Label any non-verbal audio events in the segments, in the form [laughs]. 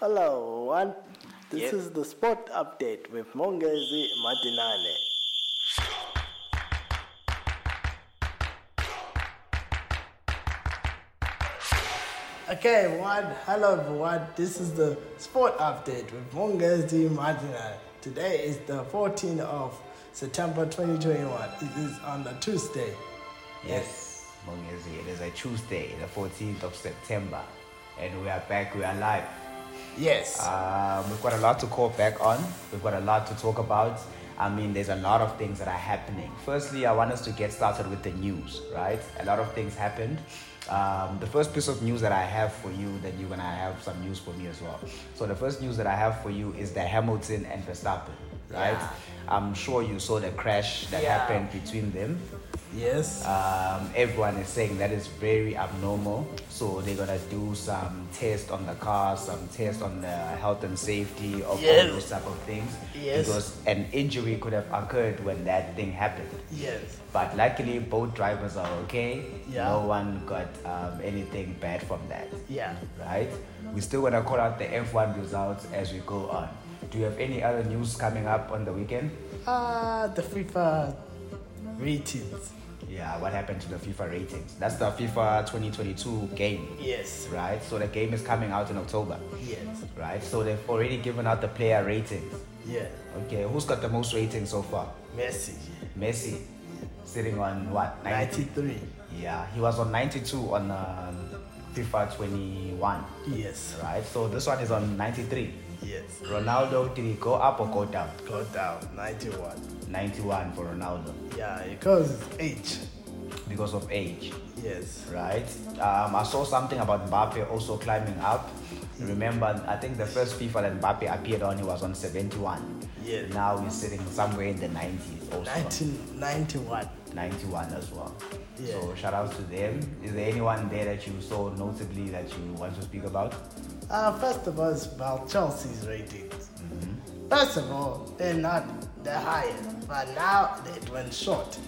Hello, one. This Yep. is the sport update with Mongezi Madinane. Okay, one. Hello, everyone. This is the sport update with Mongezi Madinane. Today is the 14th of September 2021. It is on a Tuesday. Yes, Mongezi, it is a Tuesday, the 14th of September, and we are back, we are live. Yes. Um, we've got a lot to call back on, we've got a lot to talk about. I mean, there's a lot of things that are happening. Firstly, I want us to get started with the news, right? A lot of things happened. Um, the first piece of news that I have for you, then you're gonna have some news for me as well. So the first news that I have for you is the Hamilton and Verstappen, right? Yeah. I'm sure you saw the crash that Yeah. happened between them. Yes. um, everyone is saying that is very abnormal. So they're gonna do some test on the car, some test on the health and safety of Yes. all those type of things. Yes. Because an injury could have occurred when that thing happened. yes. But luckily, both drivers are okay. Yeah. No one got um, anything bad from that. Yeah. Right? We're still gonna call out the F1 results as we go on. Do you have any other news coming up on the weekend? Ah, the FIFA ratings. Yeah, what happened to the FIFA ratings? That's the FIFA 2022 game. Yes. right? So the game is coming out in October, Yes. right? So they've already given out the player ratings. Yeah. Okay, who's got the most ratings so far? Messi. Messi, sitting on what? 90? 93. Yeah, he was on 92 on um, FIFA 21, Yes. right? So this one is on 93. Yes. Ronaldo, did he go up or go down? Go down. 91. 91 for Ronaldo Yeah, because age. because of age. Yes. right? Um, I saw something about Mbappe also climbing up. Remember, I think the first FIFA that Mbappe appeared on, he was on 71. Yes. Now he's sitting somewhere in the 90s also. 1991. 91 as well. Yeah. So shout out to them. Is there anyone there that you saw notably that you want to speak about? Uh, first of all, it's about Chelsea's ratings. First of all, they're not the highest, but now it went short.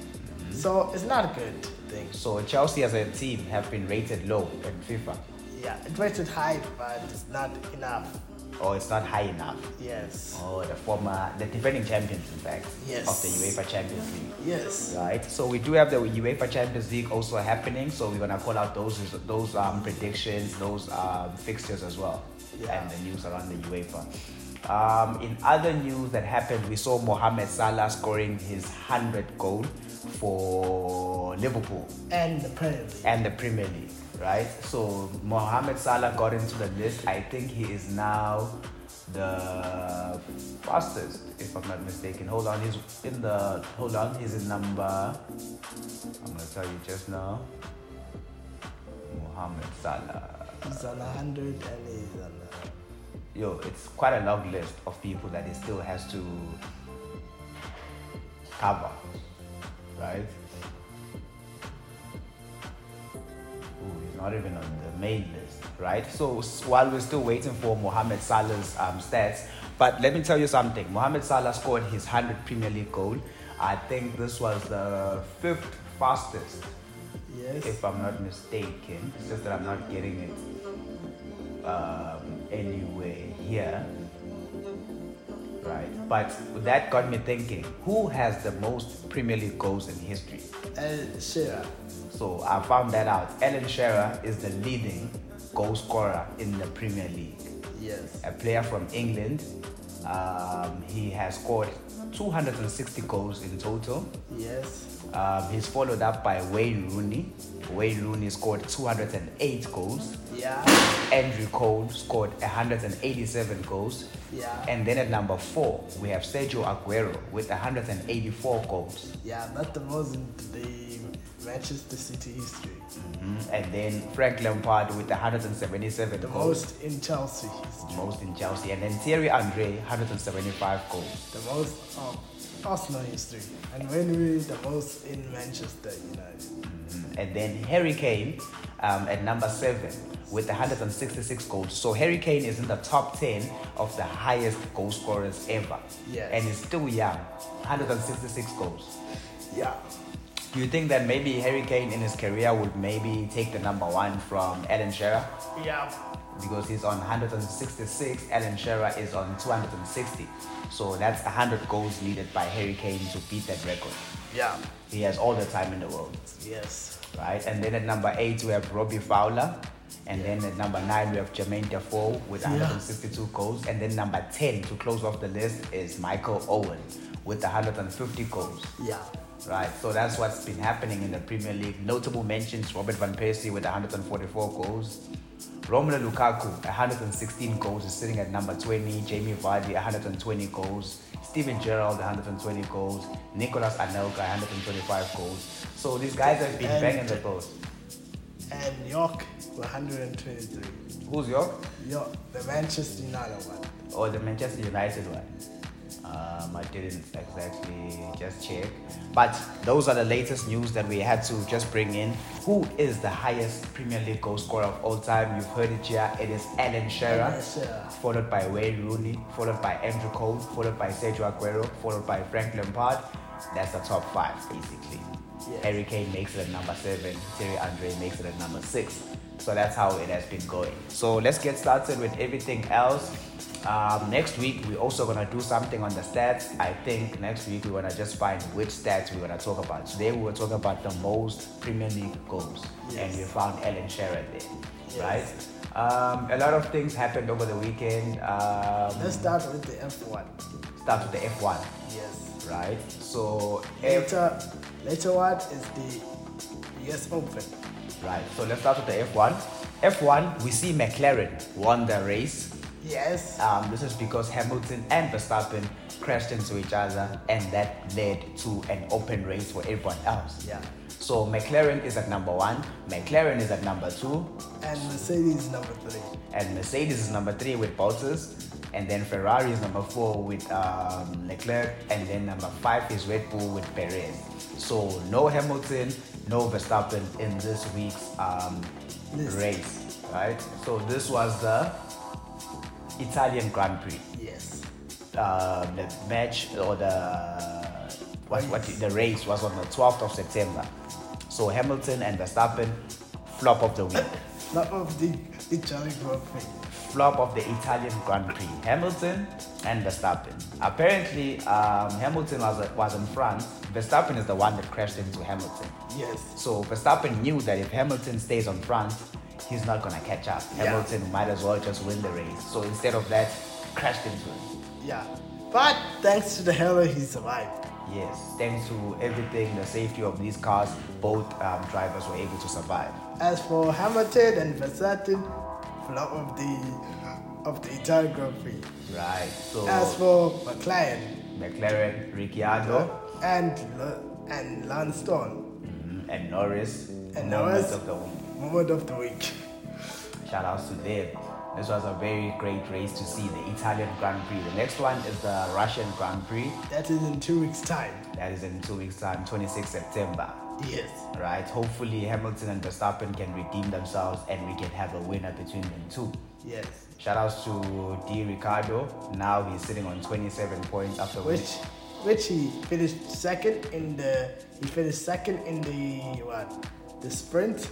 So it's not a good thing. So Chelsea as a team have been rated low in FIFA, Yeah, it rated high, but it's not enough. Or it's not high enough. Yes. Or the former, the defending champions, in fact, Yes. of the UEFA Champions League. Yes. right? So we do have the UEFA Champions League also happening. So we're gonna call out those those um, predictions, those um, fixtures as well, Yeah. and the news around the UEFA. Um, in other news that happened, we saw Mohamed Salah scoring his hundred goal for Liverpool And the Premier League. and the Premier League, right? So Mohamed Salah got into the list. I think he is now the fastest, if I'm not mistaken. Hold on, he's in the. Hold on, he's in number. I'm gonna tell you just now. Mohamed Salah. He's on 100 and he's on. Uh, Yo, it's quite a long list of people that he still has to cover, right? Not even on the main list, right? So while we're still waiting for Mohamed Salah's um, stats, but let me tell you something. Mohamed Salah scored his 100 Premier League goal. I think this was the fifth fastest, yes. if I'm not mistaken. It's just that I'm not getting it um, anywhere here. Right, but that got me thinking: Who has the most Premier League goals in history? And Shearer. So I found that out. Alan Shearer is the leading goal scorer in the Premier League. Yes. A player from England. Um, he has scored 260 goals in total. Yes. Um, he's followed up by Wayne Rooney. Wayne Rooney scored 208 goals. Yeah. Andrew Cole scored 187 goals. Yeah. And then at number four, we have Sergio Aguero with 184 goals. Yeah, that's the most in the Manchester City history. Mhm. And then Frank Lampard with 177 The goals. most in Chelsea history. Most in Chelsea. And then Thierry Andre, 175 goals. The most of Arsenal history. And when we the most in Manchester United. Mhm. And then Harry Kane um, at number seven with 166 goals. So Harry Kane is in the top 10 of the highest goal scorers ever. Yes. And he's still young. 166 goals. Yeah. Do you think that maybe Harry Kane in his career would maybe take the number one from Alan Shearer? Yeah. because he's on 166. Alan Shearer is on 260. So that's 100 goals needed by Harry Kane to beat that record. Yeah. He has all the time in the world, Yes. right? And then at number eight we have Robbie Fowler. And then at number nine we have Jermaine Defoe with Yeah. 162 goals. And then number 10 to close off the list is Michael Owen with 150 goals. Yeah. Right, so that's what's been happening in the Premier League. Notable mentions: Robert van Persie with 144 goals, Romelu Lukaku 116 goals is sitting at number 20. Jamie Vardy 120 goals, Steven Gerrard 120 goals, Nicolas Anelka 125 goals. So these guys have been banging the post. And Yorke, 123. Who's Yorke? Yorke, the Manchester United one. Or the Manchester United one? Um, I didn't exactly just check. But those are the latest news that we had to just bring in. Who is the highest Premier League goal scorer of all time? You've heard it here. It is Alan Shearer, Alan Shearer. followed by Wayne Rooney, followed by Andrew Cole, followed by Sergio Aguero, followed by Frank Lampard. That's the top five, basically. Yes. Harry Kane makes it at number seven. Terry Andre makes it at number six. So that's how it has been going. So let's get started with everything else. Um, next week we're also gonna do something on the stats. I think next week we're gonna just find which stats we're gonna talk about. Today we were talking about the most Premier League goals, and we found Alan Shearer there, Yes. right? Um, a lot of things happened over the weekend. Um, Let's start with the F1. start with the F1, Yes. right? So F, Later, one is the US Open. Right, so let's start with the F1. F1, we see McLaren won the race. Yes. Um, this is because Hamilton and Verstappen crashed into each other, and that led to an open race for everyone else. Yeah. So McLaren is at number one, McLaren is at number two, And Mercedes number three. and Mercedes is number three with Bottas, and then Ferrari is number four with um, Leclerc, and then number five is Red Bull with Perez. So no Hamilton, no Verstappen in this week's um, race, right? So this was the Italian Grand Prix. Yes. Um, the match or the what, what the race was on the 12th of September. So Hamilton and Verstappen flop of the week. flop of the Italian Grand Prix. Flop of the Italian Grand Prix. Hamilton and Verstappen. Apparently, um, Hamilton was, was in front. Verstappen is the one that crashed into Hamilton. Yes. So Verstappen knew that if Hamilton stays on front, he's not gonna catch up. Yeah. Hamilton might as well just win the race. So instead of that, crashed into him. Yeah. But thanks to the halo, he survived. Yes, thanks to everything, the safety of these cars, both um, drivers were able to survive. As for Hamilton and Verstappen, flop of the of the Italian Grand Prix. Right. So As for McLaren McLaren, Ricciardo, and and Lance Stroll, mhm, and Norris, And moment Norris. of the week. moment of the week. Shout outs to them. This was a very great race to see the Italian Grand Prix. The next one is the Russian Grand Prix. That is in two weeks' time. That is in two weeks' time, 26 September. Yes. Right? Hopefully, Hamilton and Verstappen can redeem themselves and we can have a winner between them two. Yes. Shout outs to D. Ricciardo. Now he's sitting on 27 points after Which which he finished second in the he finished second in the what the sprint.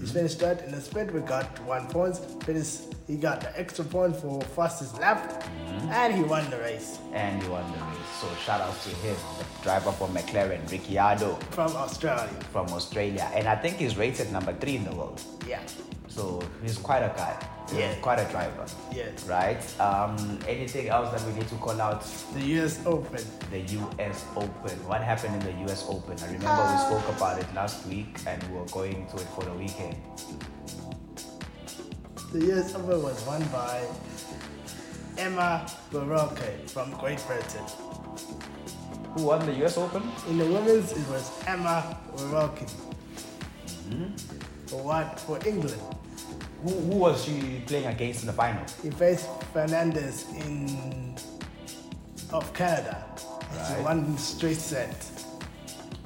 He finished third in the sprint. We got one point. Finished he got the extra point for fastest lap, mm-hmm. and he won the race and he won the race. So shout out to him, the driver for McLaren, Ricciardo from Australia. from Australia. And I think he's rated number three in the world. Yeah. So he's quite a guy. He's Yeah. quite a driver. Yes. Right? Um, anything else that we need to call out? The US Open. The US Open. What happened in the US Open? I remember we spoke about it last week and we were going to it for the weekend. The US Open was won by Emma Baroque from Great Britain. Who won the US Open? In the women's, it was Emma Baroque. For what? For England. Who, who was she playing against in the final? He faced Fernandez in of Canada. It's Right. one straight set.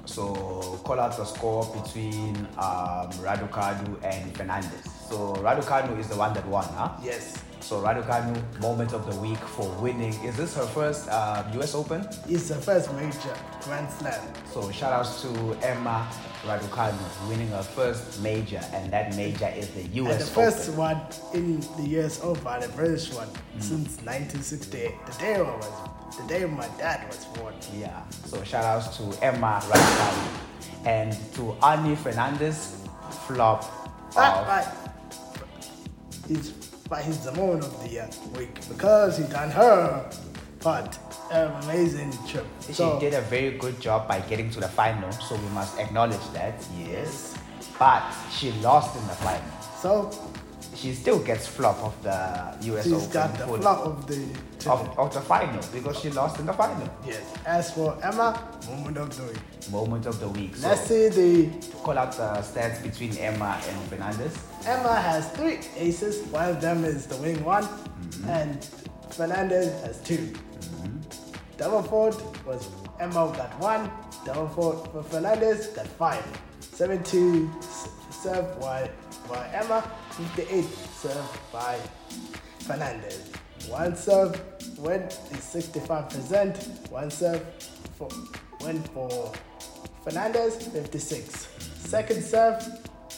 So call out the score between um, Raducanu and Fernandez. So Raducanu is the one that won, huh? Yes. So Raducanu, moment of the week for winning. Is this her first uh, U.S. Open? It's her first major Grand Slam. So shout outs to Emma Raducanu winning her first major, and that major is the U.S. And the first Open. one in the US Open, the British one, Mm. since 1968. The day I was, the day my dad was born. Yeah. So shout outs to Emma Raducanu and to Ani Fernandez flop But, of but he's, but he's the moment of the uh, week because he done her part. An amazing trip. She So, did a very good job by getting to the final, so we must acknowledge that, yes. But she lost in the final. so She still gets flop of the US she's Open got the flop of the of, of the final because she lost in the final. Yes. As for Emma, moment of the week. Moment of the week. So Let's see the call out the stats between Emma and Fernandez. Emma has three aces. One of them is the winning one, Mm-hmm. and Fernandez has 2 Double fault was Emma got one. Double fault for Fernandez got five. 72 s- served by, by Emma. 58 served by Fernandez. One serve went is 65%. One serve for, went for Fernandez, 56. Second serve,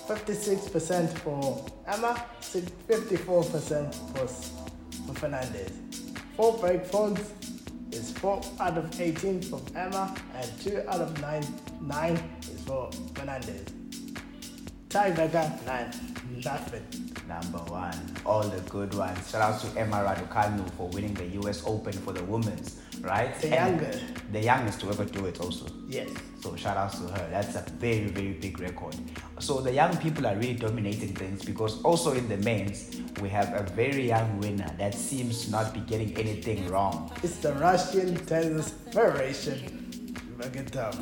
56% for Emma, si- 54% for, for Fernandez. Four break points is 4 out of 18 from Emma, and 2 out of 9, 9 is for Fernandez. Tiebreaker, 9, Number one, all the good ones. Shout out to Emma Raducanu for winning the US Open for the women's, right? The And youngest. The youngest to ever do it also. Yes. So shout out to her. That's a very, very big record. So the young people are really dominating things because also in the men's, we have a very young winner that seems not to not be getting anything wrong. It's the Russian Tennis Federation. Bagatov.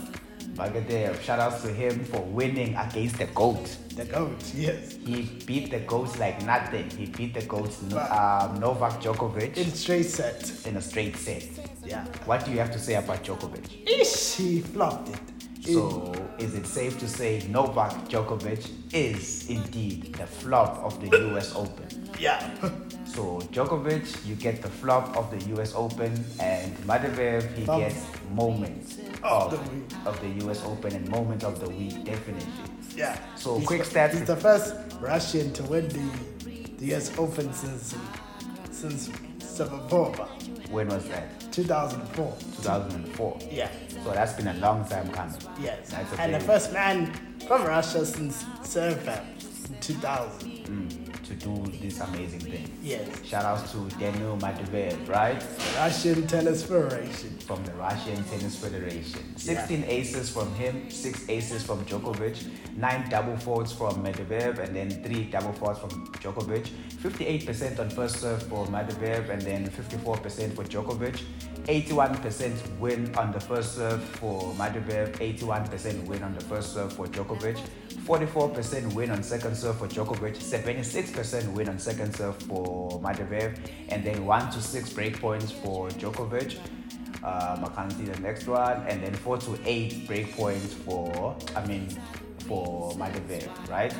Bagadev, shout outs to him for winning against the GOAT. The GOAT, yes. He beat the GOAT like nothing. He beat the GOAT Wow. um, Novak Djokovic In straight set. in a straight set. Yeah. What do you have to say about Djokovic? Ish, he flopped it. So, is it safe to say Novak Djokovic is indeed the flop of the US Open? yeah. [laughs] So, Djokovic, you get the flop of the US Open, and Medvedev, he gets moments Of of, the week. of the US Open and moment of the week, definitely. Yeah. So, He's quick stats. He's the first Russian to win the, the US Open since since Sharapova, When was that? 2004. 2004. Yeah. So, that's been a long time coming. Yes. And the first man from Russia since Server 2000. Do this amazing thing. Yes. Shout outs to Daniil Medvedev, right? Russian Tennis Federation. from the Russian Tennis Federation. 16 aces from him, 6 aces from Djokovic, 9 double faults from Medvedev, and then 3 double faults from Djokovic. 58% on first serve for Medvedev, and then 54% for Djokovic. 81% win on the first serve for Medvedev, 81% win on the first serve for Djokovic. 44% win on second serve for Djokovic, 76% win on second serve for Medvedev, and then 1 to 6 break points for Djokovic. Um, I can't see the next one, and then 4 to 8 break points for, I mean, for Medvedev, right?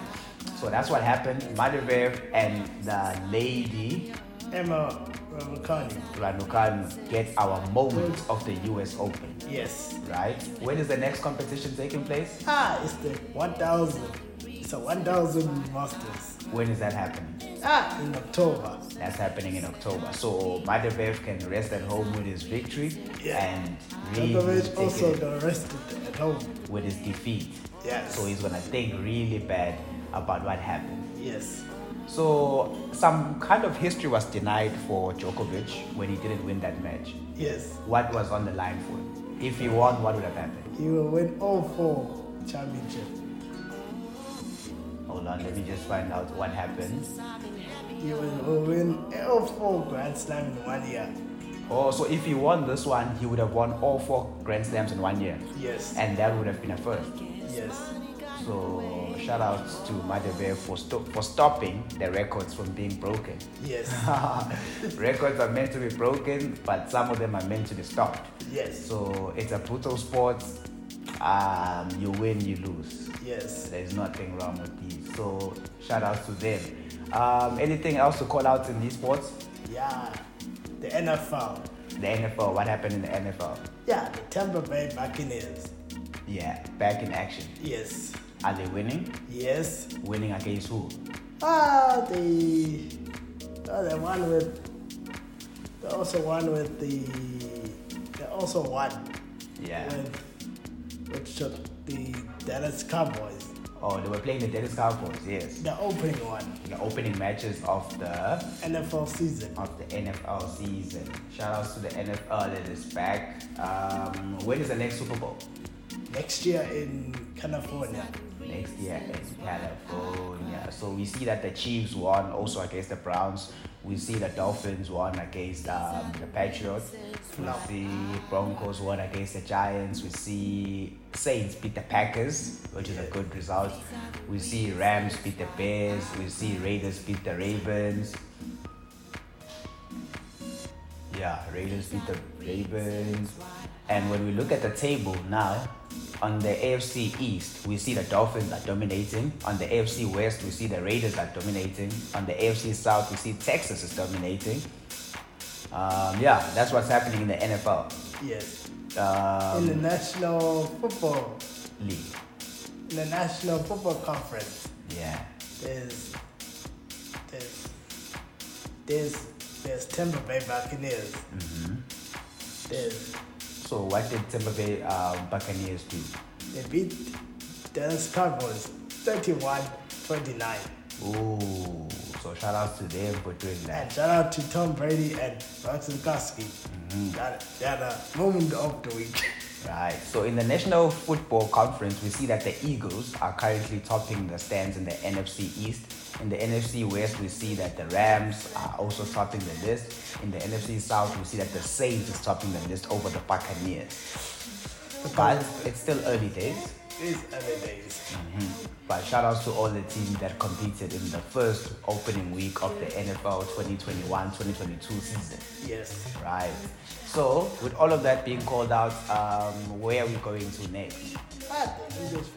So that's what happened. Medvedev and the lady Emma Raducanu. Raducanu get our moment of the US Open, Yes. right? When is the next competition taking place? Ah, it's the 1000. It's a 1000 Masters. When is that happening? Ah, in October. That's happening in October. So Medvedev can rest at home with his victory Yeah. and really Djokovic also it got arrested at home. with his defeat. Yes. So he's gonna think really bad about what happened. Yes. So some kind of history was denied for Djokovic when he didn't win that match. Yes. What was on the line for him? If he won, what would have happened? He will win all four championship. Hold on, let me just find out what happened. He will win all four Grand Slam in one year. Oh, so if he won this one, he would have won all four Grand Slams in one year. Yes. And that would have been a first. Yes. So shout out to Medvedev for, sto- for stopping the records from being broken. Yes. [laughs] records are meant to be broken, but some of them are meant to be stopped. Yes. So it's a brutal sport. Um, you win, you lose. Yes. There's nothing wrong with these. So shout out to them. Um, anything else to call out in these sports? Yeah. The NFL. The NFL. What happened in the NFL? Yeah, the Tampa Bay Buccaneers. Yeah, back in action. Yes. Are they winning? Yes. Winning against who? Ah, the Oh, they won with. They also won with the. They also won Yeah. with. Which took the Dallas Cowboys. Oh, they were playing the Dallas Cowboys. Yes. The opening one. The opening matches of the NFL season. of the NFL season. Shout outs to the NFL that is back. Um, when is the next Super Bowl? Next year in California. Next year in California. So we see that the Chiefs won also against the Browns. We see the Dolphins won against um, the Patriots. We see Broncos won against the Giants. We see Saints beat the Packers, which is a good result. We see Rams beat the Bears. We see Raiders beat the Ravens. Yeah, Raiders beat the Ravens. And when we look at the table now, on the AFC East, we see the Dolphins are dominating. On the AFC West, we see the Raiders are dominating. On the AFC South, we see Texas is dominating. Um, yeah, that's what's happening in the NFL Yes. um, in the National Football. League. In the National Football Conference. Yeah. There's. There's. There's. There's Tampa Bay Buccaneers. hmm There's. So what did Tampa Bay um, Buccaneers do? They beat Dallas Cowboys 31 29. Ooh, so shout out to them for doing that. And shout out to Tom Brady and Max Koski. Mm-hmm. That, that a moment of the week. [laughs] Right. So in the National Football Conference, we see that the Eagles are currently topping the stands in the NFC East. In the NFC West, we see that the Rams are also topping the list. In the NFC South, we see that the Saints is topping the list over the Buccaneers. But it's still early days. It's early days. Mhm. But shout outs to all the teams that competed in the first opening week of the NFL 2021-2022 season. Yes. Right. So, with all of that being called out, um, where are we going to next? Ah, Premier League.